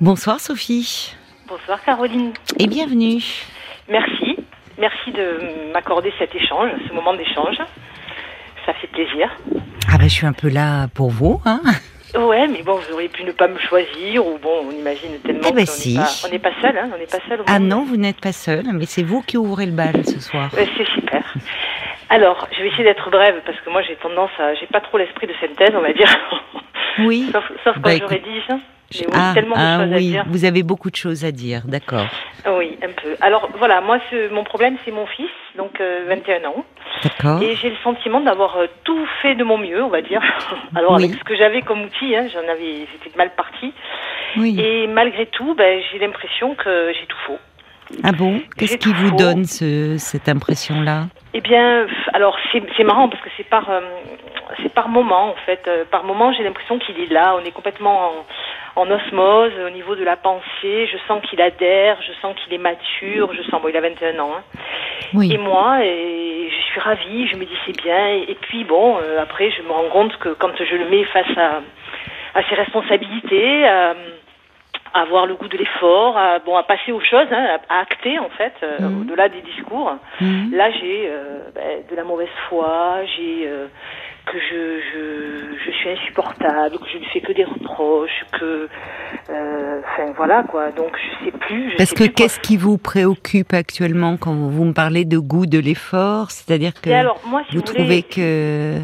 Bonsoir Sophie. Bonsoir Caroline. Et bienvenue. Merci. Merci de m'accorder cet échange, ce moment d'échange. Ça fait plaisir. Ah ben je suis un peu là pour vous. Hein ouais, mais bon, vous auriez pu ne pas me choisir, ou bon, on imagine tellement eh ben qu'on si. n'est pas, on n'est pas seul, hein, on n'est pas seul. Ah non, vous n'êtes pas seul, mais c'est vous qui ouvrez le bal ce soir. C'est super. Alors, je vais essayer d'être brève parce que moi j'ai tendance à, j'ai pas trop l'esprit de synthèse, on va dire. Oui. sauf, sauf quand Bah, je écoute, rédige. J'ai ah, tellement de ah choses à oui, dire. vous avez beaucoup de choses à dire, d'accord. Oui, un peu. Alors voilà, moi, ce, mon problème, c'est mon fils, donc euh, 21 ans. D'accord. Et j'ai le sentiment d'avoir euh, tout fait de mon mieux, on va dire. Alors Oui. avec ce que j'avais comme outil, hein, j'en avais, j'étais mal parti. Oui. Et malgré tout, ben, j'ai l'impression que j'ai tout faux. Ah bon? Qu'est-ce qui vous faux. donne ce, cette impression-là? Eh bien, alors c'est marrant parce que c'est par, euh, c'est par moment en fait. Euh, par moment, j'ai l'impression qu'il est là. On est complètement en, en osmose au niveau de la pensée. Je sens qu'il adhère, je sens qu'il est mature. Je sens, bon, il a 21 ans. hein. Oui. Et moi, et je suis ravie, je me dis c'est bien. Et, et puis bon, euh, après, je me rends compte que quand je le mets face à, à ses responsabilités, à, à avoir le goût de l'effort, à, bon, à passer aux choses, hein, à, acter en fait, euh, Mhm. au-delà des discours. Mhm. Là, j'ai euh, ben, de la mauvaise foi, j'ai euh, que je, je, je suis insupportable, que je ne fais que des reproches, que, euh, enfin voilà quoi. Donc je sais plus. Je Parce sais que qu'est-ce qui vous préoccupe actuellement quand vous, me parlez de goût de l'effort? C'est-à-dire que Et alors, moi, si vous vous, trouvez que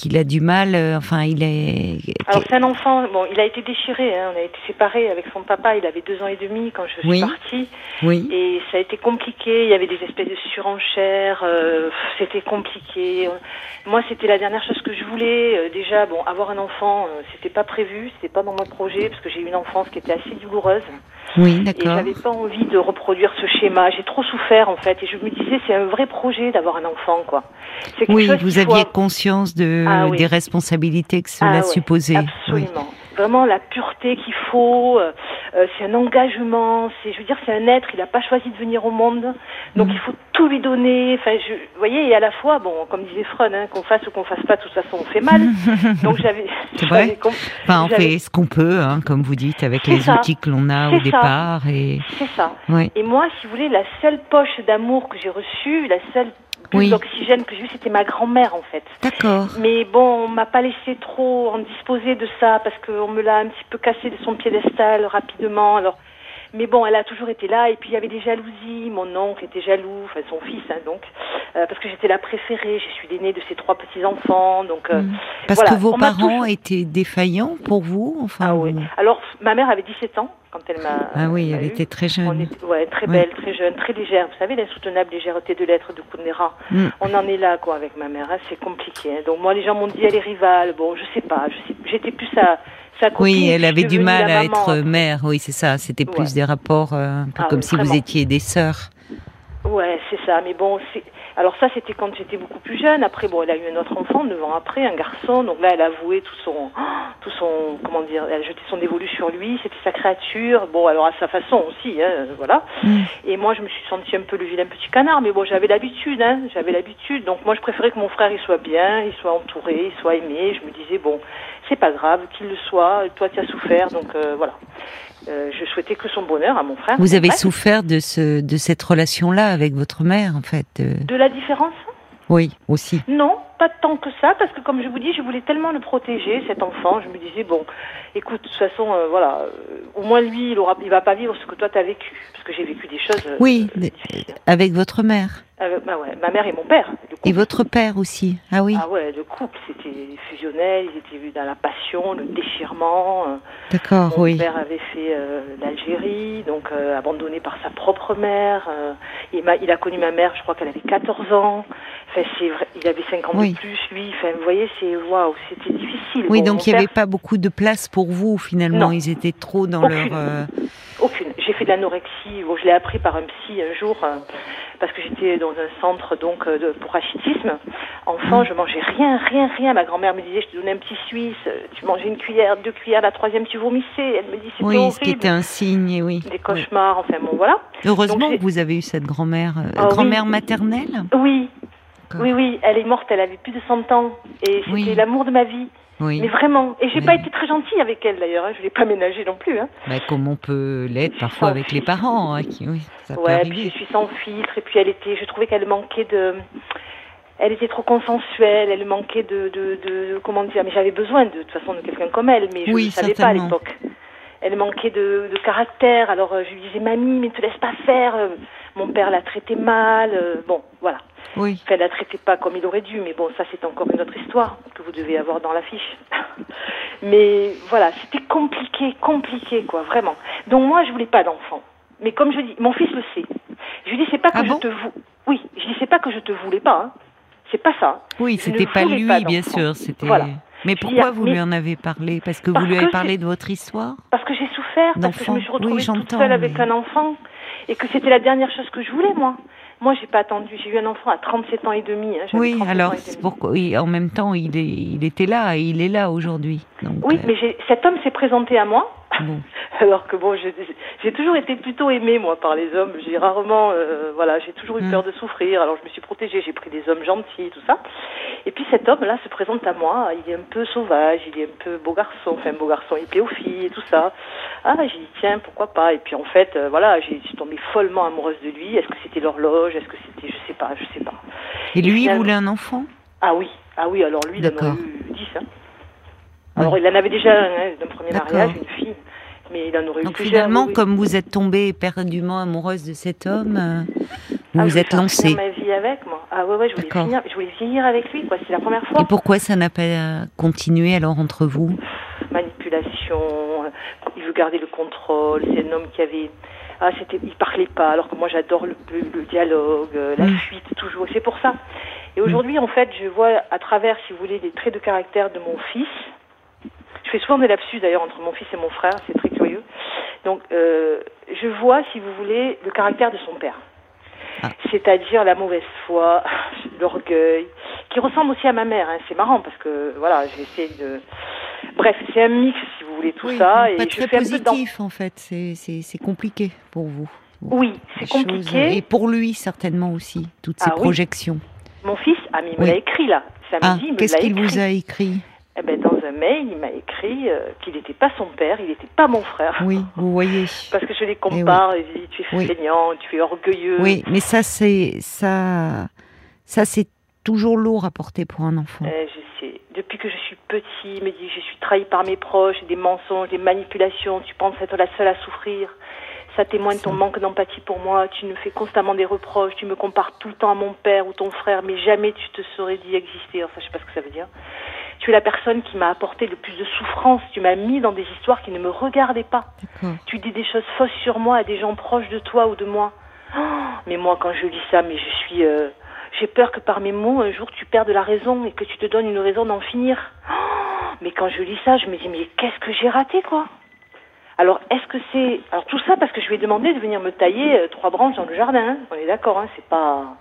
qu'il a du mal, euh, enfin il est... alors c'est un enfant. Bon, il a été déchiré. Hein, on a été séparés avec son papa. Il avait deux ans et demi quand je suis partie. Oui. Et ça a été compliqué. Il y avait des espèces de surenchères. euh, c'était compliqué. Moi, c'était la dernière chose que je voulais. Euh, déjà, bon, avoir un enfant, c'était pas prévu, c'était pas dans mon projet parce que j'ai eu une enfance qui était assez douloureuse. Oui, Et d'accord. j'avais pas envie de reproduire ce schéma. J'ai trop souffert en fait. Et je me disais, c'est un vrai projet d'avoir un enfant, quoi. Oui, chose vous aviez conscience de, Ah oui. des responsabilités que cela Ah ouais, supposait. Oui. Vraiment la pureté qu'il faut. euh, euh, c'est un engagement. C'est, je veux dire, c'est un être. Il n'a pas choisi de venir au monde, donc Mhm. il faut tout lui donner. Enfin, je, vous voyez, et à la fois, bon, comme disait Freud, hein, qu'on fasse ou qu'on fasse pas, de toute façon, on fait mal. donc j'avais. C'est vrai j'avais Enfin, on fait ce qu'on peut, hein, comme vous dites, avec les ça. outils que l'on a au ça. départ. Et C'est ça. Et moi, si vous voulez, la seule poche d'amour que j'ai reçue, la seule bulle Oui. d'oxygène que j'ai eue, c'était ma grand-mère, en fait. d'accord. Mais bon, on m'a pas laissé trop en disposer de ça parce qu'on me l'a un petit peu cassé de son piédestal rapidement. Alors, mais bon, elle a toujours été là. Et puis il y avait des jalousies. Mon oncle était jaloux, enfin son fils, hein, donc, euh, parce que j'étais la préférée. Je suis l'aînée de ses trois petits enfants, donc. euh, Mm. Parce voilà, que vos on parents étaient défaillants pour vous, enfin. Ah oui. Alors, ma mère avait 17 ans quand elle m'a. Ah oui, elle eu. était très jeune. ouais, très belle, très jeune, très légère. Vous savez, l'insoutenable légèreté de l'être de Kundera. Mm. On en est là, quoi, avec ma mère. hein, C'est compliqué. hein. Donc moi, les gens m'ont dit elle est rivale. Bon, je sais pas. J'étais plus sa, sa copine. Oui, elle avait du mal à être mère. Oui, c'est ça. C'était plus Ouais. des rapports euh, un peu Ah comme oui, si vous étiez des sœurs. Ouais, c'est ça. Mais bon, c'est. Alors ça, c'était quand j'étais beaucoup plus jeune. Après, bon, elle a eu un autre enfant, 9 ans après, un garçon. Donc là, elle a avoué tout son, tout son, comment dire, elle a jeté son dévolu sur lui. C'était sa créature. Bon, alors à sa façon aussi, hein, voilà. Mm. Et moi, je me suis sentie un peu le vilain petit canard, mais bon, j'avais l'habitude, hein, j'avais l'habitude. Donc moi, je préférais que mon frère, il soit bien, il soit entouré, il soit aimé. Je me disais, bon, c'est pas grave qu'il le soit. Toi, tu as souffert, donc euh, voilà. Euh, je souhaitais que son bonheur à mon frère. Vous avez souffert de ce, de cette relation-là avec votre mère, en fait. euh, De la différence? Oui, aussi. Non, pas tant que ça, parce que comme je vous dis, je voulais tellement le protéger, cet enfant. Je me disais, bon, écoute, de toute façon, euh, voilà, euh, au moins lui, il aura, il va pas vivre ce que toi t'as vécu, parce que j'ai vécu des choses. euh, Oui, difficiles. Avec votre mère. Bah ouais, ma mère et mon père. Et votre père aussi. Ah oui, Ah ouais, le couple, c'était fusionnel, ils étaient vus dans la passion, le déchirement. d'accord, Mon oui. père avait fait l'Algérie, donc abandonné par sa propre mère. il, m'a- il a connu ma mère, je crois qu'elle avait 14 ans. Enfin, c'est vrai, il avait 5 ans Oui. plus, lui. Enfin, vous voyez, c'est waouh, c'était difficile. Oui, Bon, donc il n'y avait pas beaucoup de place pour vous, finalement. Non. Ils étaient trop dans Aucune. leur... euh, Aucune. J'ai fait de l'anorexie. Bon, je l'ai appris par un psy un jour euh, parce que j'étais dans un centre donc euh, de, pour rachitisme. Enfant, je mangeais rien, rien, rien. Ma grand-mère me disait, je te donnais un petit Suisse. Tu mangeais une cuillère, deux cuillères, la troisième tu vomissais. Elle me dit, c'était Oui, horrible. ce qui était un signe, oui. Des cauchemars. Enfin bon, voilà. Heureusement Donc, que vous avez eu cette grand-mère. euh, Ah oui. grand-mère maternelle Oui. Oui, oui, elle est morte, elle avait plus de 100 ans. Et c'était Oui. l'amour de ma vie. Oui. Mais vraiment. Et j'ai Oui. pas été très gentille avec elle d'ailleurs. Hein. Je l'ai pas ménagée non plus. Hein. Bah, comme on peut l'être parfois avec les parents. hein, qui, oui, ça peut Ouais, puis je suis sans filtre. Et puis elle était, je trouvais qu'elle manquait de. Elle était trop consensuelle, elle manquait de, de, de comment dire, mais j'avais besoin de, de toute façon de quelqu'un comme elle, mais je Oui, ne savais pas à l'époque. Elle manquait de, de caractère, alors euh, je lui disais mamie, mais te laisse pas faire. euh, Mon père l'a traitée mal, euh, bon, voilà. Oui. Enfin, elle la traitait pas comme il aurait dû, mais bon, ça c'est encore une autre histoire que vous devez avoir dans l'affiche. mais voilà, c'était compliqué, compliqué, quoi, vraiment. Donc moi, je voulais pas d'enfant. Mais comme je dis, mon fils le sait. Je lui dis, c'est pas que Ah je bon te vou... Oui, je dis, c'est pas que je te voulais pas, hein. C'est pas ça. Oui, c'était pas lui, pas bien sûr. C'était. Voilà. Mais dis, pourquoi ah, vous mais- lui en avez parlé? Parce que Parce vous lui avez que parlé de votre histoire Parce que j'ai souffert, parce que je me suis D'enfant. Oui, retrouvée toute seule avec un enfant, et que c'était la dernière chose que je voulais, moi. Moi, j'ai pas attendu. J'ai eu un enfant à 37 ans et demi. Hein. Oui, 37 alors pourquoi oui, en même temps il est il était là et il est là aujourd'hui. Oui, euh, mais j'ai- cet homme s'est présenté à moi. Bon. Alors que bon, j'ai toujours été plutôt aimée moi par les hommes. J'ai rarement, euh, voilà, j'ai toujours eu Mm. peur de souffrir. Alors je me suis protégée. J'ai pris des hommes gentils tout ça. Et puis cet homme-là se présente à moi. Il est un peu sauvage, il est un peu beau garçon, enfin beau garçon, il plaît aux filles et tout ça. Ah, j'ai dit tiens, pourquoi pas? Et puis en fait, euh, voilà, j'ai- je suis tombée follement amoureuse de lui. Est-ce que c'était l'horloge? Est-ce que c'était, je sais pas, je sais pas. Et lui il voulait un enfant? Ah oui, ah oui. Alors lui, il en a eu 10. Hein. Alors il en avait déjà un hein, d'un premier mariage, une fille. Mais il en aurait eu Donc plusieurs. finalement, oui, comme vous êtes tombée éperdument amoureuse de cet homme, euh, vous Ah, vous êtes lancée. finir ma vie avec moi. Ah ouais, ouais, je voulais finir, je voulais vieillir avec lui, quoi. C'est la première fois. Et pourquoi ça n'a pas euh, continué alors entre vous? Manipulation, euh, il veut garder le contrôle. C'est un homme qui avait, ah, c'était, il parlait pas, alors que moi j'adore le, le- le dialogue, euh, la Mm. fuite toujours. C'est pour ça. Et aujourd'hui, en fait, je vois à travers, si vous voulez, les traits de caractère de mon fils. Je fais souvent des lapsus d'ailleurs entre mon fils et mon frère, c'est très curieux. Donc, euh, je vois, si vous voulez, le caractère de son père. Ah. C'est-à-dire la mauvaise foi, l'orgueil, qui ressemble aussi à ma mère. hein. C'est marrant parce que, voilà, j'ai essayé de... Bref, c'est un mix, si vous voulez, tout Oui, ça. Pas je très fais un peu dans... positif en fait. C'est compliqué pour vous. Oui, c'est choses- compliqué. Et pour lui certainement aussi toutes ces Ah oui. projections. Mon fils, ah, mais il me Oui. l'a écrit, là. Samedi, Ah, qu'est-ce qu'il vous a écrit? Eh ben, dans un mail, il m'a écrit euh, qu'il n'était pas son père, il n'était pas mon frère. Oui, vous voyez. Parce que je les compare, il dit, tu es Oui. feignant, tu es orgueilleux. Oui, mais ça c'est ça ça c'est toujours lourd à porter pour un enfant. Euh, je sais. Depuis que je suis petit, il me dit je suis trahi par mes proches, des mensonges, des manipulations, tu penses être la seule à souffrir. Ça témoigne ton manque d'empathie pour moi, tu me fais constamment des reproches, tu me compares tout le temps à mon père ou ton frère, mais jamais tu te serais dit exister. Enfin, je sais pas ce que ça veut dire. Tu es la personne qui m'a apporté le plus de souffrance, tu m'as mis dans des histoires qui ne me regardaient pas. Tu dis des choses fausses sur moi à des gens proches de toi ou de moi. Oh, mais moi, quand je lis ça, mais je suis. euh, j'ai peur que par mes mots, un jour, tu perdes la raison et que tu te donnes une raison d'en finir. Oh, mais quand je lis ça, je me dis, mais qu'est-ce que j'ai raté, quoi? Alors, est-ce que c'est. Alors, tout ça parce que je lui ai demandé de venir me tailler euh, trois branches dans le jardin. hein. On est d'accord, hein, c'est pas.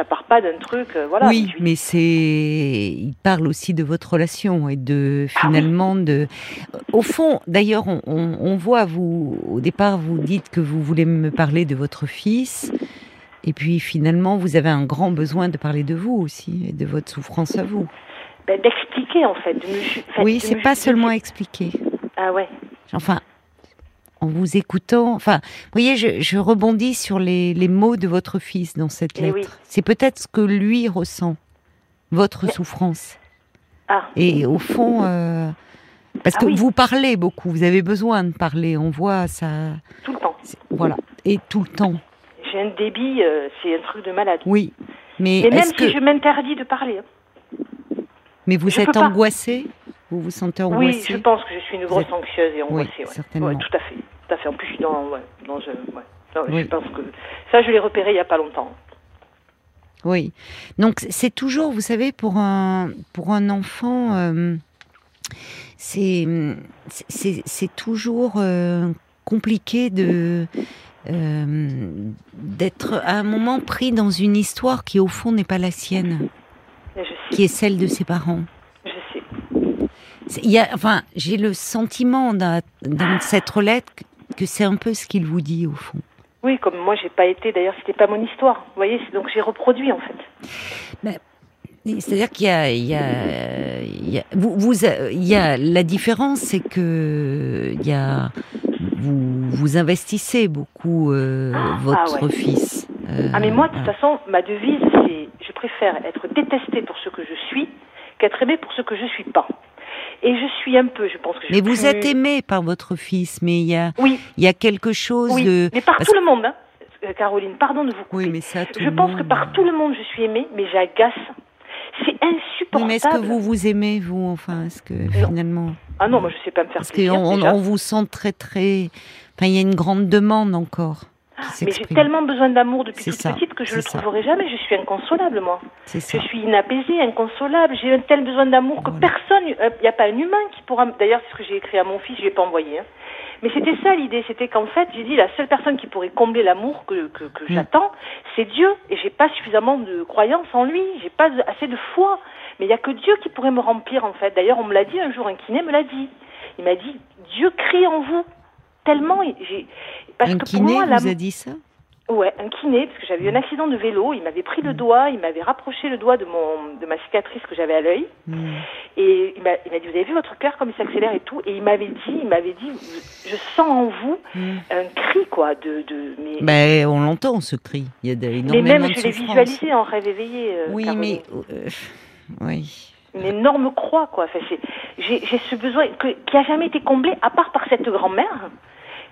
Ça part pas d'un truc, euh, voilà. oui, mais c'est il parle aussi de votre relation et de Ah oui. finalement de au fond d'ailleurs on, on- on voit vous au départ vous dites que vous voulez me parler de votre fils et puis finalement vous avez un grand besoin de parler de vous aussi et de votre souffrance à vous. ben, d'expliquer, en fait. De me ju- enfin, oui, c'est me pas seulement expliquer. Ah ouais. Enfin, en vous écoutant, enfin, vous voyez, je, je rebondis sur les, les mots de votre fils dans cette Eh lettre. oui. C'est peut-être ce que lui ressent, votre Mais- souffrance. Ah, Et au fond, euh, parce Ah que oui. vous parlez beaucoup, vous avez besoin de parler, on voit ça, tout le temps. voilà, et tout le temps. J'ai un débit, euh, c'est un truc de malade. Oui, mais Et même si que, je m'interdis de parler. hein. mais vous je êtes pas. Vous vous sentez Oui, angoissé je pense que je suis une grosse êtes- anxieuse et angoissée. Oui, ouais. certainement. Ouais, tout à fait. Tout à fait. En plus, je suis dans, ouais, dans. Non, Oui. Je pense que ça, je l'ai repéré il y a pas longtemps. Oui. Donc c'est toujours, vous savez, pour un pour un enfant, euh, c'est c'est toujours euh, compliqué de euh, d'être à un moment pris dans une histoire qui au fond n'est pas la sienne, qui est celle de ses parents. Il y a, enfin, j'ai le sentiment dans, dans cette lettre que- c'est un peu ce qu'il vous dit au fond. Oui, comme moi, j'ai pas été. D'ailleurs, c'était pas mon histoire. Vous voyez, donc j'ai reproduit en fait. C'est-à-dire qu'il y a, il y a, il y a, vous, vous, il y a la différence, c'est que il y a, vous, vous investissez beaucoup euh, votre ah ouais. fils. Euh, Ah mais moi, de toute façon, ma devise, c'est je préfère être détestée pour ce que je suis qu'être aimée pour ce que je suis pas. Et je suis un peu, je pense que je mais vous plus- êtes aimé par votre fils, mais il y a, Oui, il y a quelque chose oui, de. mais par parce- tout le monde, hein. Euh, Caroline, pardon de vous couper. Oui, mais ça, tout je le pense monde. que par tout le monde, je suis aimée, mais j'agace. C'est insupportable. Oui, mais est-ce que vous vous aimez, vous, enfin, est-ce que finalement. Ah non, moi je sais pas me faire Parce plaisir. qu'on on, déjà. on vous sent très, très. Enfin, il y a une grande demande encore. Qui Mais j'ai tellement besoin d'amour depuis toute ça, petite que je le c'est ça. trouverai jamais. Je suis inconsolable, moi. Je suis inapaisée, inconsolable. J'ai un tel besoin d'amour que Voilà. personne, il n'y a pas un humain qui pourra. D'ailleurs, c'est ce que j'ai écrit à mon fils, je l'ai pas envoyé. hein. Mais c'était ça l'idée, c'était qu'en fait, j'ai dit la seule personne qui pourrait combler l'amour que, que, que j'attends, c'est Dieu. Et j'ai pas suffisamment de croyance en lui, j'ai pas assez de foi. Mais il y a que Dieu qui pourrait me remplir en fait. D'ailleurs, on me l'a dit un jour, un kiné me l'a dit. Il m'a dit Dieu crie en vous tellement. Parce Un que pour kiné moi, vous a dit ça? Ouais, un kiné, parce que j'avais eu un accident de vélo, il m'avait pris le doigt, il m'avait rapproché le doigt de, mon, de ma cicatrice que j'avais à l'œil, Hmm. et il m'a dit, vous avez vu votre cœur comme il s'accélère et tout, et il m'avait dit, il m'avait dit, je sens en vous Hmm. un cri, quoi, de... de mais, Ben, on l'entend ce cri. Il y a de- mais énormément même, je l'ai visualisé en rêve éveillé, euh, Oui, Caroline. mais euh, oui. Une énorme croix, quoi. Enfin, j'ai j'ai ce besoin que, qui a jamais été comblé, à part par cette grand-mère,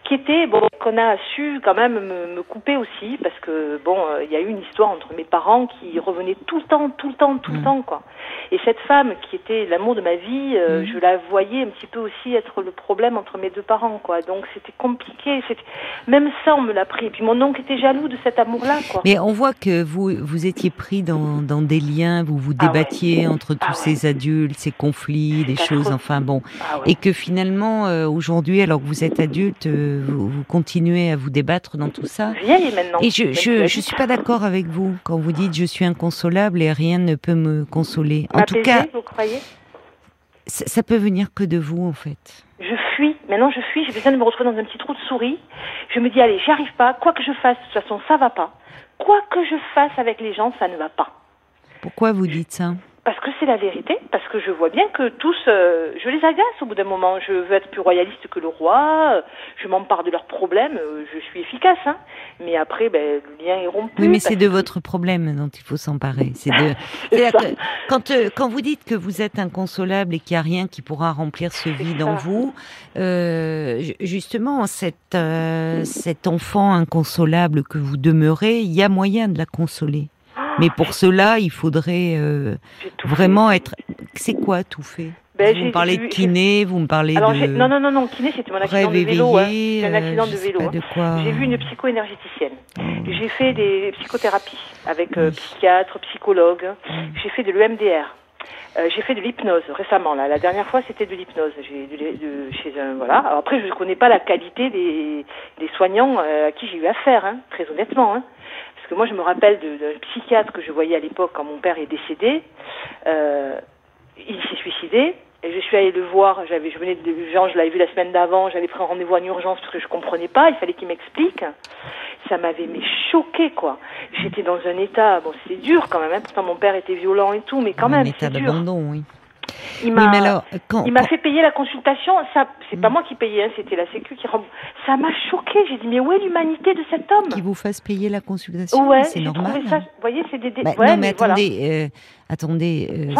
qui était, bon, qu'on a su quand même me, me couper aussi, parce que, bon, euh, il y a eu une histoire entre mes parents qui revenait tout le temps, tout le temps, tout le Mm. temps, quoi. Et cette femme qui était l'amour de ma vie, euh, Mm. je la voyais un petit peu aussi être le problème entre mes deux parents, quoi. Donc c'était compliqué. Même ça, on me l'a pris. Et puis mon oncle était jaloux de cet amour-là, quoi. Mais on voit que vous vous étiez pris dans, dans des liens, vous vous Ah ouais. débattiez entre tous Ah ouais. ces adultes, ces conflits, des choses, enfin bon. Ah ouais. Et que finalement, euh, aujourd'hui, alors que vous êtes adulte, euh, vous, vous continuez à vous débattre dans tout ça. Vieille maintenant. Et je, je, suis pas d'accord avec vous quand vous dites je suis inconsolable et rien ne peut me consoler. En tout cas, vous croyez? ça, ça peut venir que de vous en fait. Je fuis. Maintenant, je fuis. J'ai besoin de me retrouver dans un petit trou de souris. Je me dis, allez, j'y arrive pas. Quoi que je fasse, de toute façon, ça va pas. Quoi que je fasse avec les gens, ça ne va pas. Pourquoi vous dites ça? Parce que c'est la vérité. Parce que je vois bien que tous, euh, je les agace au bout d'un moment. Je veux être plus royaliste que le roi. euh, Je m'empare de leurs problèmes. euh, Je suis efficace. Hein. Mais après, ben, le lien est rompu. Oui, mais c'est de que- votre problème dont il faut s'emparer. C'est de. Quand, euh, quand vous dites que vous êtes inconsolable et qu'il n'y a rien qui pourra remplir ce vide en vous, euh, ju- justement, cet enfant inconsolable que vous demeurez, il y a moyen de la consoler. Mais pour cela, il faudrait euh, vraiment fait. être. C'est quoi tout fait? Ben, Vous me parlez de kiné, vous me parlez Alors, de non, non, non, non. Kiné, c'était mon accident de vélo. hein. un accident euh, de je sais vélo. hein. de quoi. J'ai vu une psycho-énergéticienne. J'ai fait des psychothérapies avec euh, Oui. psychiatre, psychologue. J'ai fait de l'EMDR. Euh, j'ai fait de l'hypnose récemment. Là, la dernière fois, c'était de l'hypnose. J'ai de, de- chez un voilà. Alors après, je ne connais pas la qualité des, des soignants euh, à qui j'ai eu affaire, hein, très honnêtement. Hein. Parce que moi, je me rappelle de- d'un psychiatre que je voyais à l'époque quand mon père est décédé. Euh, il s'est suicidé. Et je suis allée le voir, j'avais, je venais de Jean, je l'avais vu la semaine d'avant, j'avais pris un rendez-vous en urgence parce que je comprenais pas, il fallait qu'il m'explique. Ça m'avait mais choqué quoi. J'étais dans un état, bon c'est dur quand même, hein, pourtant mon père était violent et tout, mais quand même c'est dur. oui. Il m'a, mais alors, quand, il m'a quand- fait payer la consultation, ça, c'est pas Mm. moi qui payais, hein, c'était la Sécu qui rembourse. Ça m'a choqué, j'ai dit mais où est l'humanité de cet homme? Qui vous fasse payer la consultation, Ouais, c'est normal. ça, vous voyez, c'est des, Bah, ouais, non, mais attendez, euh, attendez, euh,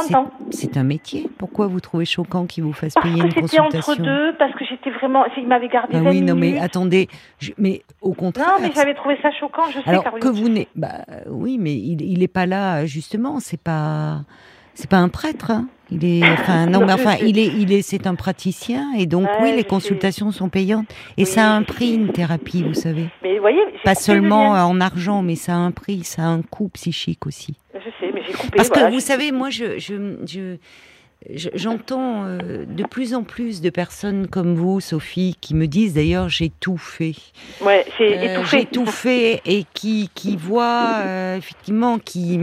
c'est- un métier. Pourquoi vous trouvez choquant qu'il vous fasse Parce payer que une c'était entre consultation? deux, parce que j'étais vraiment, il m'avait gardé Ah 20 oui, non, mais attendez, je- mais au contraire. Non, mais j'avais trouvé ça choquant, je sais, Alors Caroline. que vous n'êtes, bah oui, mais il, il est pas là justement. C'est pas, c'est pas un prêtre. hein. Il est, enfin non, mais enfin, il est, il est, c'est un praticien et donc Ouais, oui, les sais. consultations sont payantes et Oui, ça a un prix une thérapie, vous savez. Mais vous voyez, Pas seulement en argent, mais ça a un prix, ça a un coût psychique aussi. Je sais, mais j'ai coupé. Parce que vous savez, moi, je, je, je- je- j'entends euh, de plus en plus de personnes comme vous, Sophie, qui me disent d'ailleurs j'ai tout fait. Ouais, c'est Euh, étouffé. j'ai tout fait et qui, qui voient euh, effectivement qui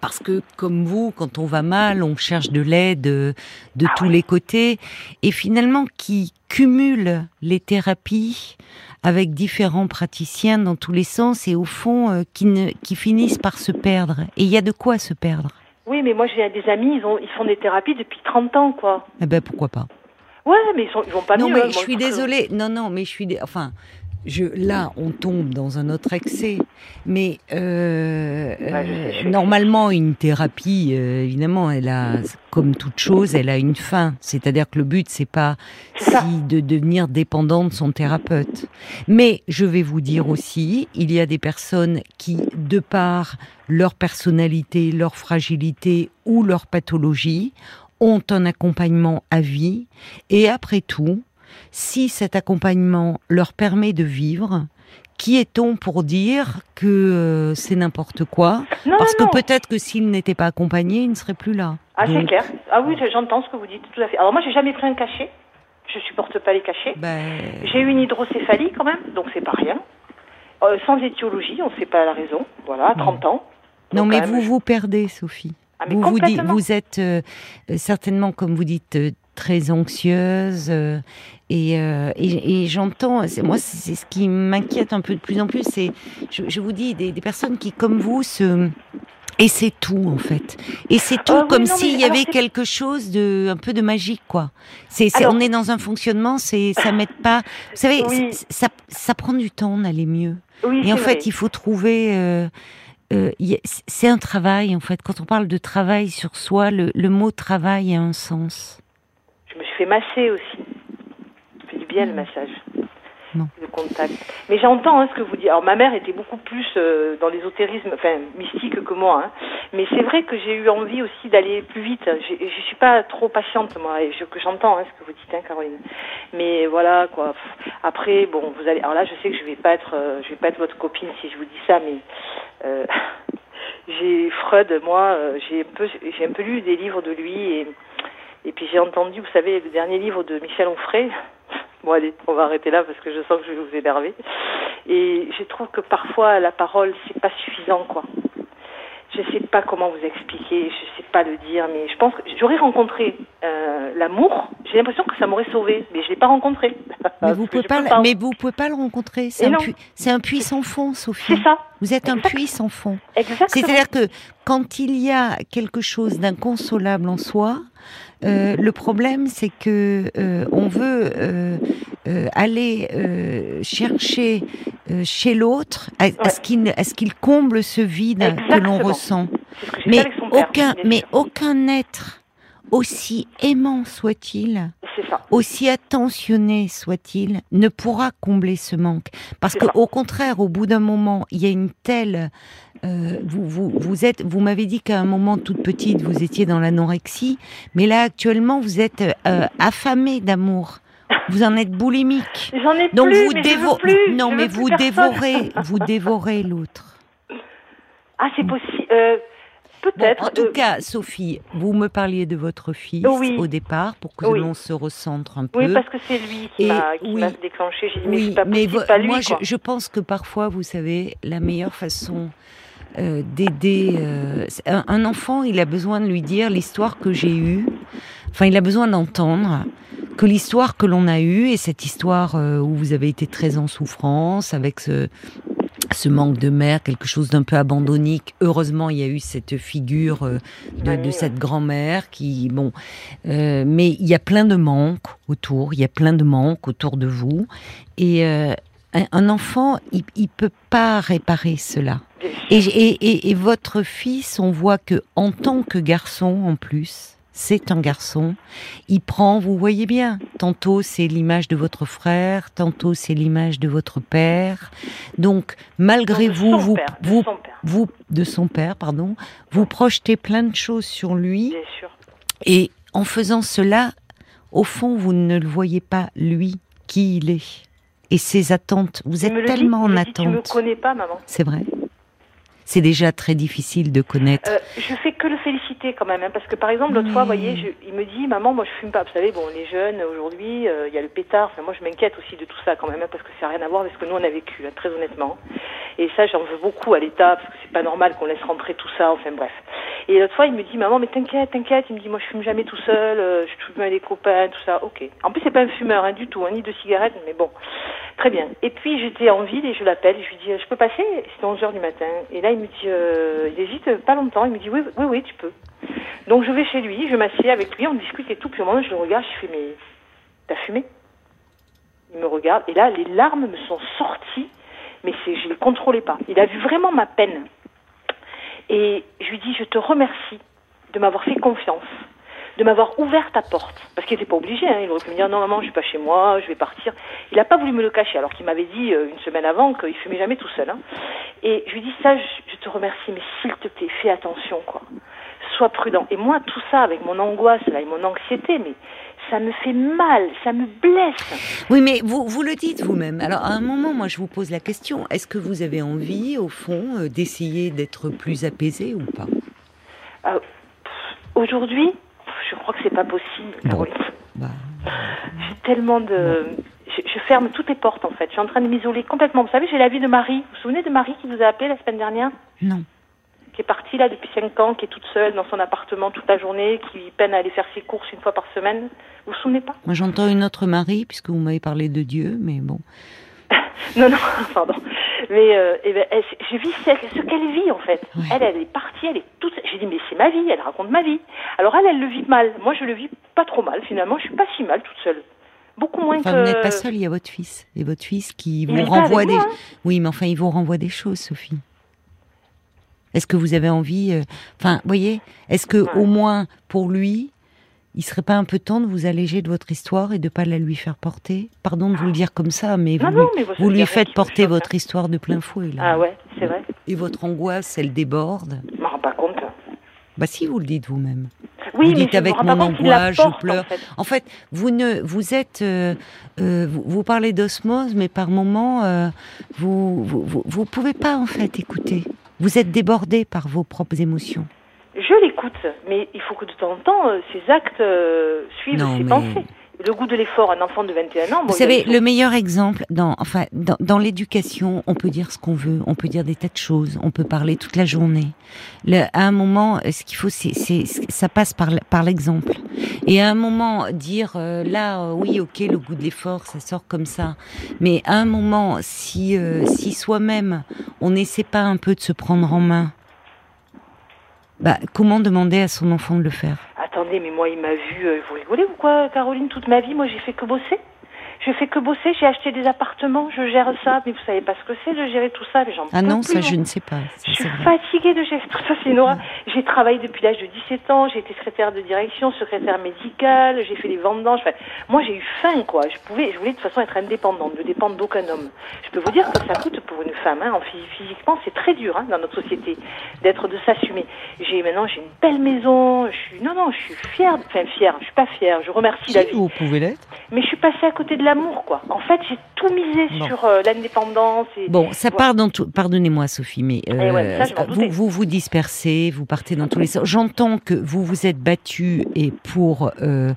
parce que comme vous, quand on va mal, on cherche de l'aide euh, de Ah tous ouais. les côtés et finalement qui cumulent les thérapies avec différents praticiens dans tous les sens et au fond euh, qui, ne, qui finissent par se perdre. Et il y a de quoi se perdre. Oui, mais moi j'ai des amis, ils, ont, ils font des thérapies depuis 30 ans, quoi. Eh ben pourquoi pas Ouais, mais ils, sont, ils vont pas Non, mieux. mais hein, je suis que- désolée. Non, non, mais je suis. dé- Enfin, je, là, on tombe dans un autre excès. Mais euh, euh, normalement, une thérapie, euh, évidemment, elle a, comme toute chose, elle a une fin. C'est-à-dire que le but, c'est pas si de devenir dépendant de son thérapeute. Mais je vais vous dire aussi, il y a des personnes qui, de par leur personnalité, leur fragilité ou leur pathologie, ont un accompagnement à vie. Et après tout, si cet accompagnement leur permet de vivre, qui est-on pour dire que euh, c'est n'importe quoi? Non, Parce non, que peut-être que s'ils n'étaient pas accompagnés, ils ne seraient plus là. Ah, c'est Donc, clair. Ah oui, j'entends ce que vous dites, tout à fait. Alors moi, j'ai jamais pris un cachet. Je supporte pas les cachets. ben, J'ai eu une hydrocéphalie quand même, donc c'est pas rien. Euh, sans étiologie, on ne sait pas la raison. Voilà, 30 ans. Non, Donc, mais vous vous perdez, Sophie. Ah, vous vous dites, complètement. vous êtes euh, certainement, comme vous dites, très anxieuse. euh, et euh, et, et j'entends, moi, c'est ce qui m'inquiète un peu de plus en plus. C'est, je, je vous dis, des, des personnes qui, comme vous, se et c'est tout en fait. Et c'est tout Ah comme s'il y avait quelque chose de un peu de magique quoi. C'est, on est dans un fonctionnement, c'est ça m'aide pas. Vous savez, Oui. ça ça prend du temps d'aller mieux. Oui, Et en fait, vrai. il faut trouver. euh, euh, c'est un travail, en fait. Quand on parle de travail sur soi, le, le mot travail a un sens. Je me suis fait masser aussi. Ça fait du bien le massage. Non. Le contact. Mais j'entends hein, ce que vous dites. Alors ma mère était beaucoup plus euh, dans l'ésotérisme, enfin mystique que moi. hein. Mais c'est vrai que j'ai eu envie aussi d'aller plus vite. J'ai- Je suis pas trop patiente moi, et je, que j'entends hein, ce que vous dites, hein, Caroline. Mais voilà quoi. Après, bon, vous allez. Alors là, je sais que je vais pas être, euh, je vais pas être votre copine si je vous dis ça, mais euh, j'ai Freud, moi, euh, j'ai un peu, j'ai un peu lu des livres de lui et et puis j'ai entendu, vous savez, le dernier livre de Michel Onfray. Bon allez, on va arrêter là parce que je sens que je vais vous énerver. Et je trouve que parfois la parole c'est pas suffisant quoi. Je sais pas comment vous expliquer, je sais pas le dire, mais je pense que j'aurais rencontré euh, l'amour. J'ai l'impression que ça m'aurait sauvé, mais je l'ai pas rencontré. Mais vous pouvez pas, mais vous pouvez pas le rencontrer. C'est un, c'est un puits sans fond, Sophie. C'est ça, Vous êtes un puits sans fond. exactement. C'est-à-dire que quand il y a quelque chose d'inconsolable en soi, euh, le problème c'est que euh, on veut euh, euh, aller euh, chercher euh, chez l'autre à, ce qu'il à ce qu'il comble ce vide que l'on ressent. Mais aucun, mais aucun être aussi aimant soit-il, aussi attentionné soit-il, ne pourra combler ce manque. Parce que ça. au contraire, au bout d'un moment, il y a une telle, euh, vous, vous, vous êtes, vous m'avez dit qu'à un moment toute petite, vous étiez dans l'anorexie, mais là actuellement, vous êtes euh, affamé d'amour. Vous en êtes boulimique. J'en ai Donc plus, vous mais je veux dévorez, plus, non je mais veux vous personne. dévorez, vous dévorez l'autre. Ah c'est possible. Euh, Bon, Peut-être. en tout euh, cas, Sophie, vous me parliez de votre fils Oui. au départ pour que Oui. l'on se recentre un peu. Oui, parce que c'est lui qui m'a oui. déclenché. J'ai dit, mais pas mais lui, moi, je, pense que parfois, vous savez, la meilleure façon euh, d'aider euh, un, un enfant, il a besoin de lui dire l'histoire que j'ai eue. Enfin, il a besoin d'entendre que l'histoire que l'on a eue et cette histoire euh, où vous avez été très en souffrance avec ce ce manque de mère, quelque chose d'un peu abandonnique. Heureusement, il y a eu cette figure euh, de, de cette grand-mère qui, bon, euh, mais il y a plein de manques autour. Il y a plein de manques autour de vous, et euh, un, enfant, il, il peut pas réparer cela. Et, et, et, et votre fils, on voit que en tant que garçon, en plus, c'est un garçon. Il prend, vous voyez bien, tantôt c'est l'image de votre frère, tantôt c'est l'image de votre père. Donc, malgré vous, vous, père, vous, vous, de son père, pardon, vous projetez plein de choses sur lui. bien sûr. Et en faisant cela, au fond, vous ne le voyez pas, lui, qui il est. Et ses attentes. Vous êtes dit, tellement en dit, Tu me attente. connais pas, maman. C'est vrai. C'est déjà très difficile de connaître. Euh, je fais que le féliciter quand même, hein, parce que par exemple l'autre fois, vous voyez, je, il me dit, maman, moi je fume pas. Vous savez, bon, les jeunes aujourd'hui, euh, il y a le pétard. Enfin, moi je m'inquiète aussi de tout ça quand même, hein, parce que ça n'a rien à voir avec ce que nous on a vécu, hein, très honnêtement. Et ça, j'en veux beaucoup à l'État, parce que c'est pas normal qu'on laisse rentrer tout ça. Enfin bref. Et l'autre fois, il me dit, maman, mais t'inquiète, t'inquiète. Il me dit, moi je fume jamais tout seul, euh, je fume avec les copains, tout ça. Ok. En plus, c'est pas un fumeur hein, du tout, hein, ni de cigarettes, mais bon. Très bien. Et puis j'étais en ville et je l'appelle, je lui dis je peux passer? C'était 11h du matin. Et là il me dit, euh, il hésite pas longtemps, il me dit oui, oui, oui, tu peux. Donc je vais chez lui, je m'assieds avec lui, on discute et tout. Puis au moment où je le regarde, je fais mais t'as fumé? Il me regarde et là les larmes me sont sorties, mais je les contrôlais pas. Il a vu vraiment ma peine et je lui dis je te remercie de m'avoir fait confiance, de m'avoir ouvert ta porte. Parce qu'il n'était pas obligé, hein. il aurait pu me dire non maman je suis pas chez moi, je vais partir. Il n'a pas voulu me le cacher alors qu'il m'avait dit euh, une semaine avant qu'il fumait jamais tout seul. Hein. Et je lui dis ça, je, je te remercie, mais s'il te plaît, fais attention quoi sois prudent. Et moi, tout ça, avec mon angoisse là, et mon anxiété, mais ça me fait mal, ça me blesse. Oui, mais vous, vous le dites vous-même. Alors, à un moment, moi, je vous pose la question est-ce que vous avez envie, au fond, euh, d'essayer d'être plus apaisé ou pas? Euh, Aujourd'hui, je crois que c'est pas possible. Bon. Bah, J'ai tellement de. Je, je ferme toutes les portes en fait. Je suis en train de m'isoler complètement. Vous savez, j'ai la vie de Marie. Vous vous souvenez de Marie qui vous a appelé la semaine dernière? Non. Qui est partie là depuis 5 ans, qui est toute seule dans son appartement toute la journée, qui peine à aller faire ses courses une fois par semaine. Vous vous souvenez pas? Moi, j'entends une autre Marie, puisque vous m'avez parlé de Dieu, mais bon. Non, non, pardon. Mais euh, eh ben, elle- je vis ce, ce qu'elle vit en fait. Ouais. Elle, elle est partie, elle est toute. J'ai dit mais c'est ma vie, elle raconte ma vie. Alors elle, elle le vit mal. Moi, je le vis pas trop mal finalement. Je suis pas si mal toute seule. Beaucoup moins Enfin, que. vous n'êtes pas seul, il y a votre fils. Et votre fils qui vous renvoie des. moi, hein. Oui, mais enfin, il vous renvoie des choses, Sophie. Est-ce que vous avez envie. euh, Enfin, vous voyez, est-ce que Ouais. au moins pour lui, il serait pas un peu temps de vous alléger de votre histoire et de pas la lui faire porter? Pardon de vous le dire comme ça, mais vous, Non, lui- non, mais vous lui faites porter votre histoire de plein fouet. Là. Ah ouais, c'est vrai. Et votre angoisse, elle déborde? Je m'en rends pas compte. Bah si, vous le dites vous-même. Oui, Vous mais dites avec mon angoisse, je pleure. En fait. En fait, vous ne, vous êtes, euh, euh, vous, vous parlez d'osmose, mais par moments, euh, vous, vous, vous, vous pouvez pas en fait écouter. Vous êtes débordé par vos propres émotions. Je l'écoute, mais il faut que de temps en temps, euh, ses actes euh, suivent Non, ses mais- pensées. Le goût de l'effort, un enfant de 21 ans. bon, Vous savez, le meilleur exemple, dans, enfin, dans, dans l'éducation, on peut dire ce qu'on veut, on peut dire des tas de choses, on peut parler toute la journée. Le, à un moment, euh, ce qu'il faut, c'est, ça passe par, par l'exemple. Et à un moment, dire euh, là, euh, oui, ok, le goût de l'effort, ça sort comme ça. Mais à un moment, si, euh, si soi-même, on n'essaie pas un peu de se prendre en main, bah, comment demander à son enfant de le faire? Attendez, mais moi, il m'a vu. euh, vous rigolez ou quoi, Caroline Toute ma vie, moi, j'ai fait que bosser? Je fais que bosser. J'ai acheté des appartements. Je gère ça. Mais vous savez pas ce que c'est de gérer tout ça. Mais Ah non, ça je ne sais pas. ça, Je suis vrai. fatiguée de gérer tout ça, c'est une horreur. J'ai travaillé depuis l'âge de 17 ans, j'ai été secrétaire de direction, secrétaire médicale, j'ai fait les vendanges. Enfin, moi, j'ai eu faim, quoi. Je pouvais, je voulais de toute façon être indépendante, ne dépendre d'aucun homme. Je peux vous dire que ça coûte pour une femme, hein, en phy- physiquement, c'est très dur hein, dans notre société d'être, de s'assumer. J'ai maintenant, j'ai une belle maison. Je suis, non, non, je suis fière. Enfin, fière. Je suis pas fière. Je remercie la Si, vie. vous pouvez l'être. Mais je suis passée à côté de l'amour, quoi. En fait, j'ai tout misé Bon. sur euh, l'indépendance et. Bon, ça Voilà. part dans tout. Pardonnez-moi, Sophie, mais euh, Eh ouais, ça, doutais. vous vous vous dispersez, vous partez dans tous les sens. J'entends que vous vous êtes battu et pour, euh,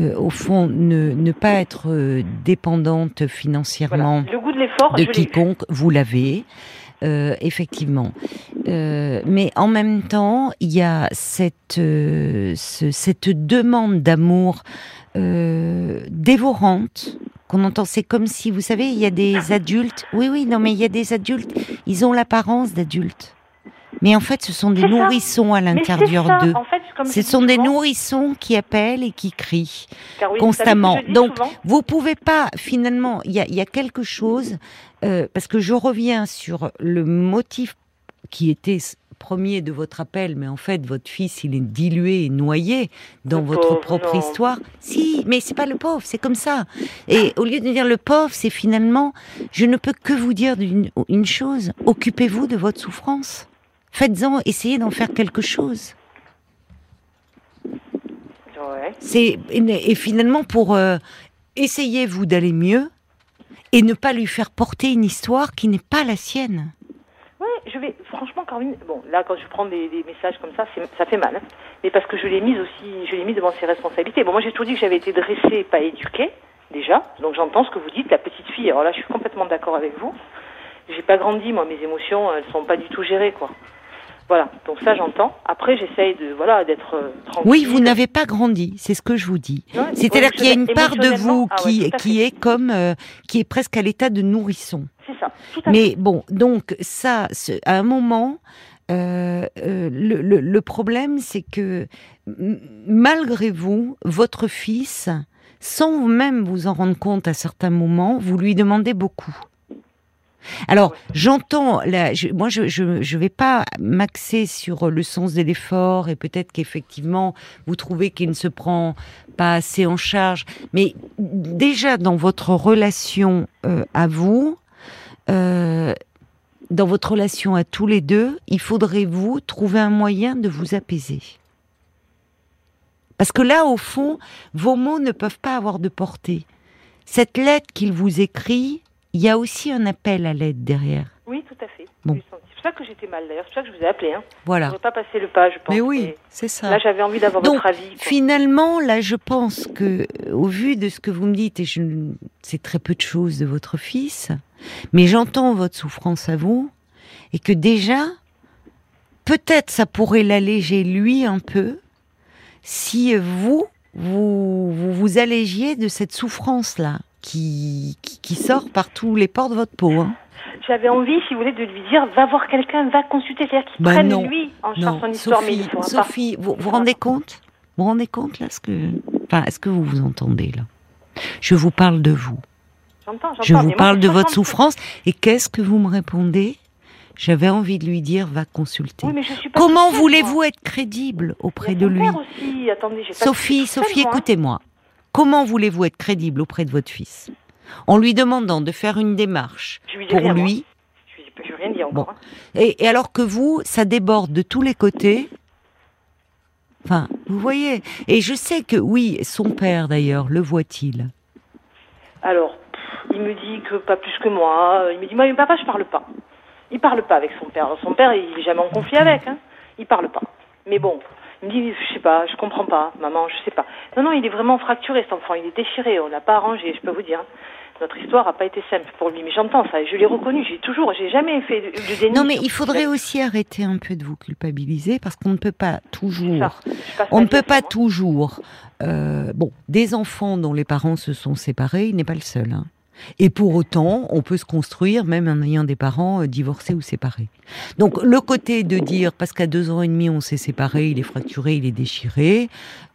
euh, au fond, ne, ne pas être euh, dépendante Voilà. financièrement Le goût de l'effort, de quiconque. Vous l'avez. euh, effectivement, Euh, mais en même temps, il y a cette euh, ce- cette demande d'amour euh, dévorante qu'on entend. C'est comme si, vous savez, il y a des adultes. Oui, oui, non, mais il y a des adultes. Ils ont l'apparence d'adultes, mais en fait, ce sont des ça. nourrissons à l'intérieur d'eux. En fait, Ce sont des souvent, nourrissons qui appellent et qui crient constamment. Donc, souvent vous pouvez pas finalement. Il y a, il y a quelque chose euh, parce que je reviens sur le motif qui était premier de votre appel, mais en fait votre fils il est dilué et noyé dans Le votre pauvre, propre non. histoire. Si, mais c'est pas le pauvre, c'est comme ça. Et au lieu de dire le pauvre, c'est finalement, je ne peux que vous dire une, une chose occupez-vous de votre souffrance. Faites-en, essayez d'en faire quelque chose. Ouais. C'est et, et finalement pour euh, essayer vous d'aller mieux et ne pas lui faire porter une histoire qui n'est pas la sienne. Je vais. Franchement, Caroline, bon, là, quand je prends des, messages comme ça, ça fait mal. Mais parce que je l'ai mise aussi, je l'ai mis devant ses responsabilités. Bon, moi, j'ai toujours dit que j'avais été dressée, pas éduquée, déjà. Donc, j'entends ce que vous dites, la petite fille. Alors là, je suis complètement d'accord avec vous. J'ai pas grandi, moi, mes émotions, elles sont pas du tout gérées, quoi. Voilà. Donc ça, j'entends. Après, j'essaye de, voilà, d'être euh, tranquille. Oui, vous n'avez pas grandi, c'est ce que je vous dis. Ouais, C'est-à-dire qu'il y a une part de vous ah ouais, qui, qui est comme euh, qui est presque à l'état de nourrisson. C'est ça. Tout à fait. Mais bon, donc ça, à un moment, Euh, le, le- le problème, c'est que malgré vous, votre fils, sans même vous en rendre compte à certains moments, vous lui demandez beaucoup. Alors, j'entends, moi, je je, je vais pas m'axer sur le sens de l'effort et peut-être qu'effectivement, vous trouvez qu'il ne se prend pas assez en charge. Mais déjà, dans votre relation euh, à vous, euh, dans votre relation à tous les deux, il faudrait vous trouver un moyen de vous apaiser. Parce que là, au fond, vos mots ne peuvent pas avoir de portée. Cette lettre qu'il vous écrit, il y a aussi un appel à l'aide derrière. Oui, tout à fait. Bon. C'est pour ça que j'étais mal d'ailleurs. C'est pour ça que je vous ai appelé. Hein. Je Voilà. n'aurais pas passé le pas, je pense. Mais oui, c'est ça. Là, j'avais envie d'avoir votre avis. quoi. Finalement, là, je pense que, euh, au vu de ce que vous me dites, et je ne- c'est très peu de choses de votre fils, mais j'entends votre souffrance à vous, et que déjà, peut-être ça pourrait l'alléger lui un peu, si vous, vous, vous vous allégiez de cette souffrance-là, qui, qui, qui sort par tous les pores de votre peau. Hein. J'avais envie, si vous voulez, de lui dire va voir quelqu'un, va consulter. C'est-à-dire qu'il Bah prenne non. lui en charge son histoire, mais Sophie, pas. Sophie, vous vous rendez compte? Vous vous rendez compte là ce que, enfin, est-ce que vous vous entendez là? Je vous parle de vous. J'entends, j'entends. Je vous parle de votre 60 souffrance. Et qu'est-ce que vous me répondez? J'avais envie de lui dire va consulter. Oui, mais je suis pas Comment voulez-vous être crédible auprès de lui? aussi. Attendez, j'ai pas- Sophie, Sophie, écoutez-moi. Comment voulez-vous être crédible auprès de votre fils? En lui demandant de faire une démarche Je lui pour rien, lui, Je rien dit encore. Bon. et, et alors que vous, ça déborde de tous les côtés. Enfin, vous voyez. Et je sais que oui, son père d'ailleurs, le voit-il? Alors, il me dit que pas plus que moi. Il me dit, moi, mais papa, je parle pas. Il parle pas avec son père. Son père, il est jamais en conflit avec. Hein. Il parle pas. Mais bon, il me dit, je sais pas, je comprends pas, maman, je sais pas. Non, non, il est vraiment fracturé, cet enfant. Il est déchiré. On l'a pas arrangé, je peux vous dire. Notre histoire a pas été simple pour lui, mais j'entends ça. et Je l'ai reconnu. J'ai toujours, j'ai jamais fait de, déni. Non, mais il faudrait aussi arrêter un peu de vous culpabiliser parce qu'on ne peut pas toujours. On ne peut pas toujours. euh, bon, des enfants dont les parents se sont séparés, il n'est pas le seul. hein. Et pour autant, on peut se construire même en ayant des parents euh, divorcés ou séparés. Donc le côté de dire parce qu'à deux ans et demi on s'est séparés, il est fracturé, il est déchiré,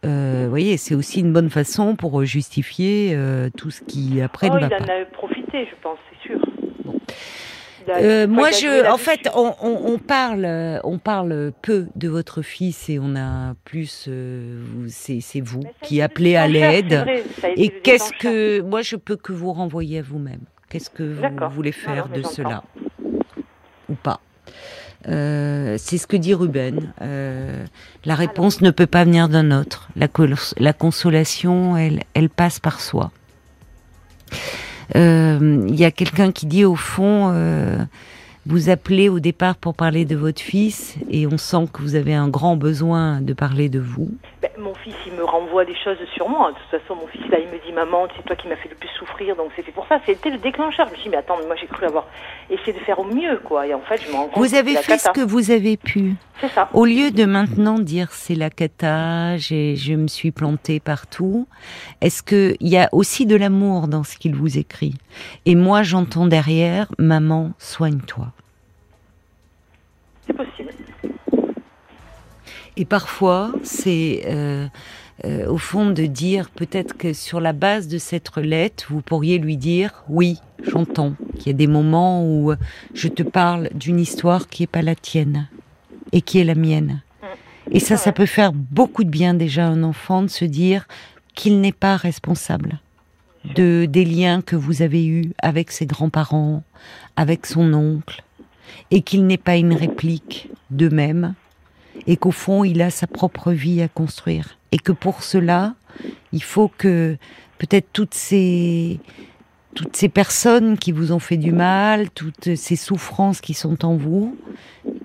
euh, vous voyez, c'est aussi une bonne façon pour justifier euh, tout ce qui après Oh, ne va il pas. en a profité, je pense, c'est sûr. Bon. Euh, fois moi, je, en fait, on, on- on parle, euh, on parle peu de votre fils et on a plus, euh, c'est c'est vous qui appelez à l'aide. Et qu'est-ce que, moi, je peux que vous renvoyer à vous-même. Qu'est-ce que vous voulez faire non, de cela ou pas Euh, C'est ce que dit Ruben. Euh, la réponse ne peut pas venir d'un autre. La, la consolation, elle, elle passe par soi. Euh, Il y a quelqu'un qui dit au fond, euh, vous appelez au départ pour parler de votre fils et on sent que vous avez un grand besoin de parler de vous. Ben, mon fils, il me renvoie des choses sur moi. De toute façon, mon fils, là, il me dit Maman, c'est toi qui m'as fait le plus souffrir, donc c'était pour ça. C'était le déclencheur. Je me suis dit Mais attends, mais moi, j'ai cru avoir essayé de faire au mieux, quoi. Et en fait, je me rends compte Vous avez fait ce que vous avez pu. C'est ça. Au lieu de maintenant dire c'est la cata, je me suis plantée partout, est-ce qu'il y a aussi de l'amour dans ce qu'il vous écrit? Et moi j'entends derrière, maman, soigne-toi. Et parfois, c'est euh, euh, au fond de dire peut-être que sur la base de cette lettre, vous pourriez lui dire oui, j'entends qu'il y a des moments où je te parle d'une histoire qui est pas la tienne et qui est la mienne. Et ça, ça peut faire beaucoup de bien déjà à un enfant de se dire qu'il n'est pas responsable de des liens que vous avez eus avec ses grands-parents, avec son oncle, et qu'il n'est pas une réplique d'eux-mêmes, et qu'au fond, il a sa propre vie à construire. Et que pour cela, il faut que peut-être toutes ces, toutes ces personnes qui vous ont fait du mal, toutes ces souffrances qui sont en vous,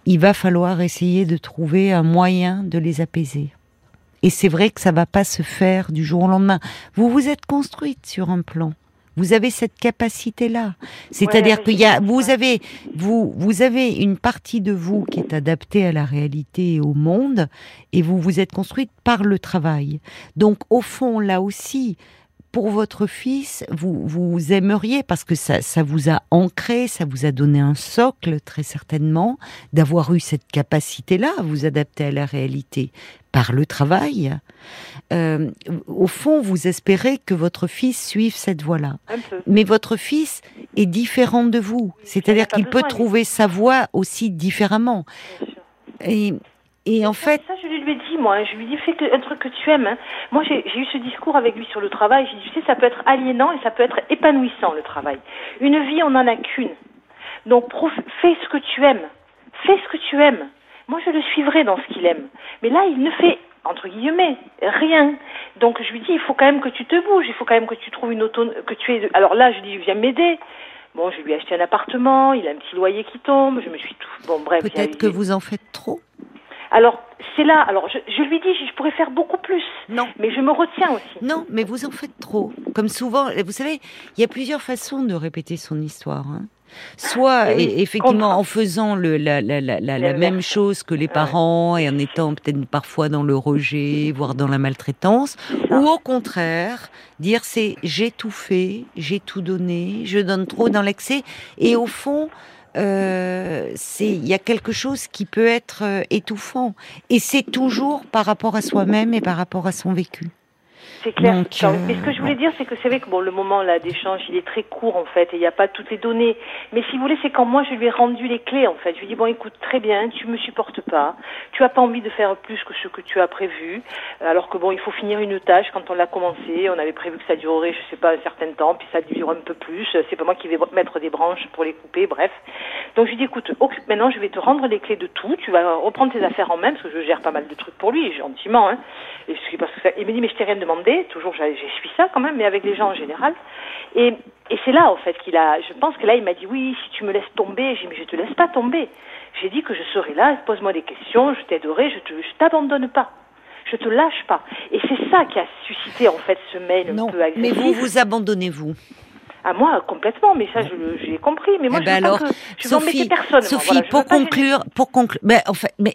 il va falloir essayer de trouver un moyen de les apaiser. Et c'est vrai que ça va pas se faire du jour au lendemain. Vous vous êtes construite sur un plan. Vous avez cette capacité-là. C'est-à-dire Ouais, qu'il y a, vous avez, vous, vous avez une partie de vous qui est adaptée à la réalité et au monde, et vous vous êtes construite par le travail. Donc, au fond, là aussi, pour votre fils, vous, vous aimeriez, parce que ça, ça vous a ancré, ça vous a donné un socle, très certainement, d'avoir eu cette capacité-là à vous adapter à la réalité par le travail. Euh, au fond, vous espérez que votre fils suive cette voie-là. Mais votre fils est différent de vous. C'est-à-dire qu'il peut trouver sa voie aussi différemment. Et et en fait. Ça, je lui ai dit, moi. Je lui ai dit, fais un truc que tu aimes. Hein. Moi, j'ai eu ce discours avec lui sur le travail. J'ai dit, tu sais, ça peut être aliénant et ça peut être épanouissant, le travail. Une vie, on n'en a qu'une. Donc, fais ce que tu aimes. Fais ce que tu aimes. Moi, je le suivrai dans ce qu'il aime. Mais là, il ne fait, entre guillemets, rien. Donc, je lui dis, il faut quand même que tu te bouges. Il faut quand même que tu trouves une auto, que tu es. Alors là, je lui dis, viens m'aider. Bon, je lui ai acheté un appartement. Il a un petit loyer qui tombe. Je me suis tout. Bon, bref. Peut-être que vous en faites trop. Alors, c'est là. Alors, je, lui dis, je pourrais faire beaucoup plus. Non. Mais je me retiens aussi. Non, mais vous en faites trop. Comme souvent, vous savez, il y a plusieurs façons de répéter son histoire. Hein. Soit eh effectivement en faisant le, la, la, la, la même chose que les parents et en étant peut-être parfois dans le rejet, voire dans la maltraitance, ou au contraire dire c'est j'ai tout fait, j'ai tout donné, je donne trop dans l'excès et au fond euh, il y a quelque chose qui peut être euh, étouffant et c'est toujours par rapport à soi-même et par rapport à son vécu. C'est clair. mais ce que je voulais dire, c'est que c'est vrai que bon, le moment là d'échange, il est très court en fait, et il n'y a pas toutes les données. Mais si vous voulez, c'est quand moi je lui ai rendu les clés en fait. Je lui ai dit bon, écoute, très bien, tu me supportes pas, tu as pas envie de faire plus que ce que tu as prévu, alors que bon, il faut finir une tâche. Quand on l'a commencé, on avait prévu que ça durerait, je sais pas, un certain temps, puis ça dure un peu plus. C'est pas moi qui vais mettre des branches pour les couper, bref. Donc je lui ai dit écoute, maintenant je vais te rendre les clés de tout, tu vas reprendre tes affaires en main parce que je gère pas mal de trucs pour lui, gentiment. Hein. Et je parce que ça... il me dit mais je t'ai rien demandé toujours j'ai suis ça quand même, mais avec les gens en général. Et, et c'est là, en fait, qu'il a, je pense que là, il m'a dit, oui, si tu me laisses tomber, j'ai dit, mais je te laisse pas tomber. J'ai dit que je serai là, pose-moi des questions, je t'aiderai, je te, je t'abandonne pas. Je te lâche pas. Et c'est ça qui a suscité, en fait, ce mail un peu agressif. Mais vous, vous abandonnez-vous à moi complètement, mais ça j'ai compris. Mais moi eh ben je alors, que je Sophie, personne. Sophie, pour conclure, pour conclure, mais en fait, mais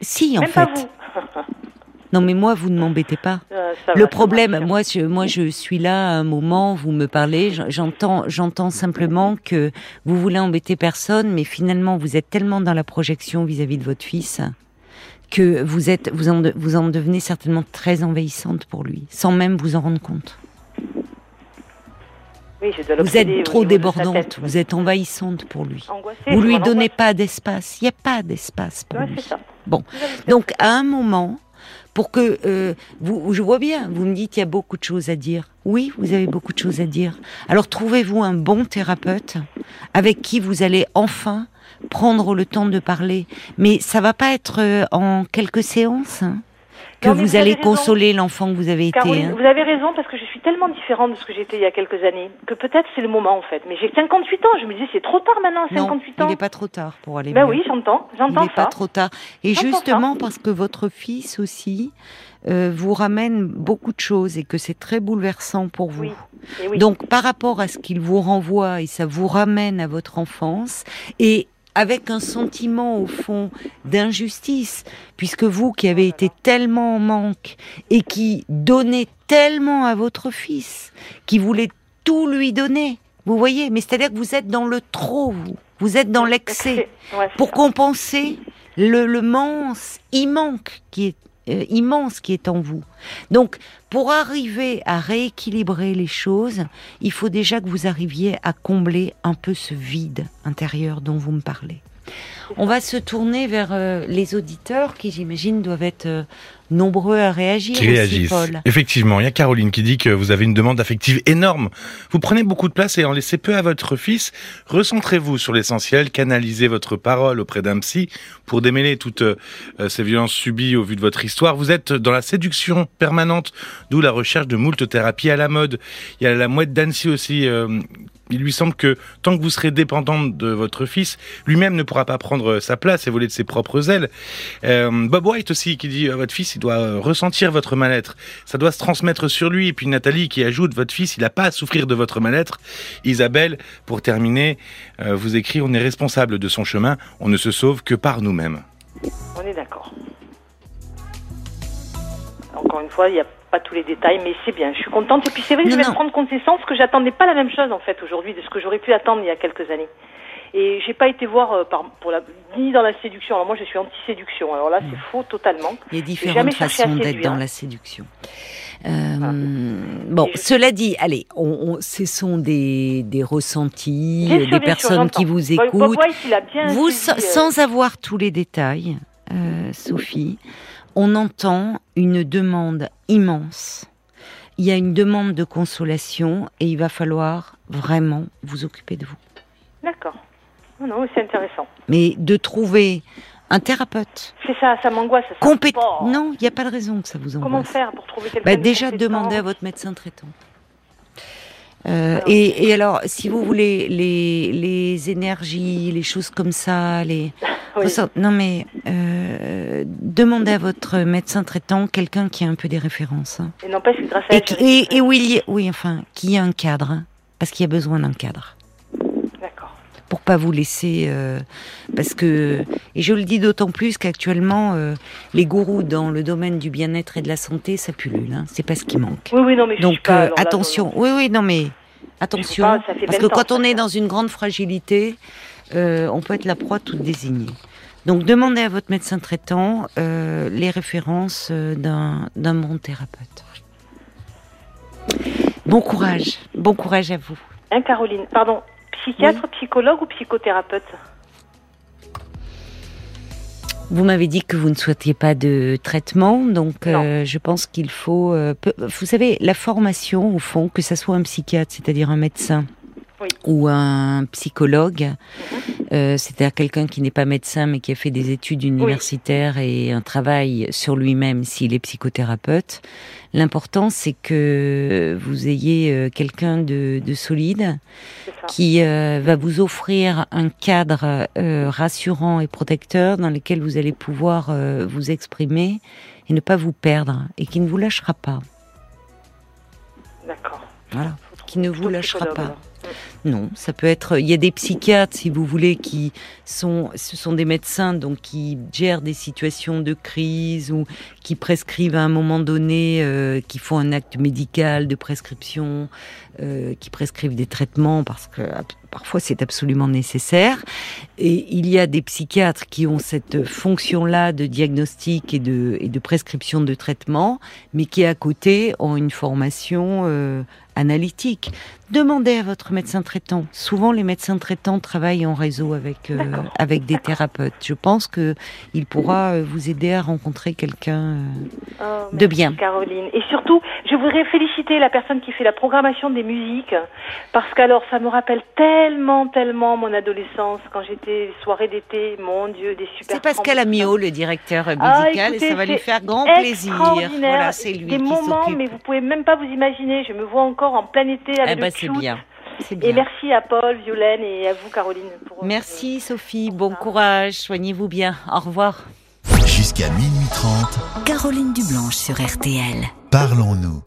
si en Même fait. Pas vous. Non, mais moi, vous ne m'embêtez pas. Euh, le problème, moi, je, moi, je suis là à un moment, vous me parlez, j'entends, j'entends simplement que vous voulez embêter personne, mais finalement, vous êtes tellement dans la projection vis-à-vis de votre fils que vous êtes, vous en, vous en devenez certainement très envahissante pour lui, sans même vous en rendre compte. vous êtes trop débordante, vous êtes envahissante pour lui. vous lui donnez pas d'espace, il n'y a pas d'espace pour lui. Bon, donc à un moment, pour que euh, vous, je vois bien, vous me dites il y a beaucoup de choses à dire. Oui, vous avez beaucoup de choses à dire. Alors trouvez-vous un bon thérapeute avec qui vous allez enfin prendre le temps de parler? Mais ça va pas être euh, en quelques séances. Hein? Que vous, allez consoler l'enfant que vous avez été. Hein. Vous avez raison parce que je suis tellement différente de ce que j'étais il y a quelques années que peut-être c'est le moment en fait. Mais j'ai 58 ans, je me dis c'est trop tard maintenant, 58 ans. Il n'est pas trop tard pour aller. Ben oui, j'entends, j'entends Il n'est pas trop tard. Et justement parce que votre fils aussi euh, vous ramène beaucoup de choses et que c'est très bouleversant pour vous. Oui. Donc par rapport à ce qu'il vous renvoie et ça vous ramène à votre enfance et avec un sentiment au fond d'injustice, puisque vous qui avez été tellement en manque et qui donnez tellement à votre fils, qui voulait tout lui donner, vous voyez, mais c'est-à-dire que vous êtes dans le trop, vous, vous êtes dans l'excès, pour compenser le, le manque, qui est euh, immense qui est en vous. Donc, pour arriver à rééquilibrer les choses, il faut déjà que vous arriviez à combler un peu ce vide intérieur dont vous me parlez. On va se tourner vers euh, les auditeurs qui, j'imagine, doivent être euh, nombreux à réagir. Qui réagissent. Effectivement, il y a Caroline qui dit que vous avez une demande affective énorme. Vous prenez beaucoup de place et en laissez peu à votre fils. Recentrez-vous sur l'essentiel, canalisez votre parole auprès d'un psy pour démêler toutes euh, ces violences subies au vu de votre histoire. Vous êtes dans la séduction permanente, d'où la recherche de moult thérapies à la mode. Il y a la mouette d'Annecy aussi il lui semble que tant que vous serez dépendante de votre fils, lui-même ne pourra pas prendre sa place et voler de ses propres ailes. Euh, Bob White aussi qui dit euh, votre fils il doit euh, ressentir votre mal-être, ça doit se transmettre sur lui. Et puis Nathalie qui ajoute votre fils il n'a pas à souffrir de votre mal-être. Isabelle pour terminer vous écrit on est responsable de son chemin, on ne se sauve que par nous-mêmes. On est d'accord. Encore une fois il y a pas tous les détails, mais c'est bien. Je suis contente. Et puis c'est vrai que Non, je vais non. prendre connaissance que j'attendais pas la même chose en fait aujourd'hui de ce que j'aurais pu attendre il y a quelques années. Et j'ai pas été voir euh, par, pour la, ni dans la séduction. Alors moi je suis anti-séduction. Alors là c'est faux totalement. Il y a jamais différentes façons d'être dans la séduction. Euh, Bon, Et je- cela dit, allez, on, on- ce sont des, des ressentis, euh, sûr, des sûr, personnes qui vous écoutent. Bien Vous, euh, sans avoir tous les détails, Sophie, on entend une demande immense. Il y a une demande de consolation et il va falloir vraiment vous occuper de vous. D'accord. Non, non, c'est intéressant. Mais de trouver un thérapeute C'est ça, ça m'angoisse. Oh. Non, il n'y a pas de raison que ça vous Comment angoisse. faire pour trouver quelqu'un Bah, de déjà compétent demander à votre médecin traitant. Euh, Alors. et, et alors, si vous voulez, les, les énergies, les choses comme ça, les Oui. non mais euh, demandez à votre médecin traitant quelqu'un qui a un peu des références hein. Et n'empêche que grâce à et, et, a, oui enfin qui a un cadre hein, parce qu'il y a besoin d'un cadre. Pour pas vous laisser euh, parce que et je le dis d'autant plus qu'actuellement euh, les gourous dans le domaine du bien-être et de la santé ça pullule hein, c'est pas ce qui manque Oui, oui, non, mais donc pas, euh, là, attention, non, non. oui, oui, non mais attention, pas, parce 20 que quand on est dans une grande fragilité, on peut être la proie toute désignée. Donc demandez à votre médecin traitant les références d'un d'un bon thérapeute. Bon courage, bon courage à vous. Hein, Caroline Pardon, psychiatre, psychologue ou psychothérapeute Vous m'avez dit que vous ne souhaitiez pas de traitement, donc euh, je pense qu'il faut. euh, peu- vous savez, la formation, au fond, que ça soit un psychiatre, c'est-à-dire un médecin, Oui. ou un psychologue, euh, c'est-à-dire quelqu'un qui n'est pas médecin mais qui a fait des études universitaires et un travail sur lui-même s'il est psychothérapeute. L'important, c'est que vous ayez euh, quelqu'un de, de solide qui euh, va vous offrir un cadre euh, rassurant et protecteur dans lequel vous allez pouvoir vous exprimer et ne pas vous perdre et qui ne vous lâchera pas. D'accord. Voilà. Qui ne vous lâchera pas. alors. Non, ça peut être. Il y a des psychiatres, si vous voulez, qui sont. Ce sont des médecins donc qui gèrent des situations de crise ou qui prescrivent à un moment donné, euh, qui font un acte médical de prescription, euh, qui prescrivent des traitements parce que ab- parfois c'est absolument nécessaire. Et il y a des psychiatres qui ont cette fonction-là de diagnostic et de, et de prescription de traitement, mais qui à côté ont une formation euh, analytique. Demandez à votre médecin traitant. Souvent, les médecins traitants travaillent en réseau avec euh, avec des thérapeutes. Je pense que il pourra euh, vous aider à rencontrer quelqu'un. euh, Oh, De bien. Caroline. Et surtout, je voudrais féliciter la personne qui fait la programmation des musiques, parce qu'alors, ça me rappelle tellement, tellement mon adolescence, quand j'étais soirée d'été, mon Dieu, des super C'est Pascal. Amiot, le directeur musical, Ah, et écoutez, ça va lui faire grand plaisir. Voilà, c'est lui Des qui moments, mais vous pouvez même pas vous imaginer. Je me vois encore en plein été Eh avec ben, le c'est clout. bien. Et merci à Paul, Violaine et à vous, Caroline. Pour, euh, Merci Sophie, bon courage, soignez-vous bien. Au revoir. Jusqu'à minuit 30, Caroline Dublanche sur RTL. parlons-nous.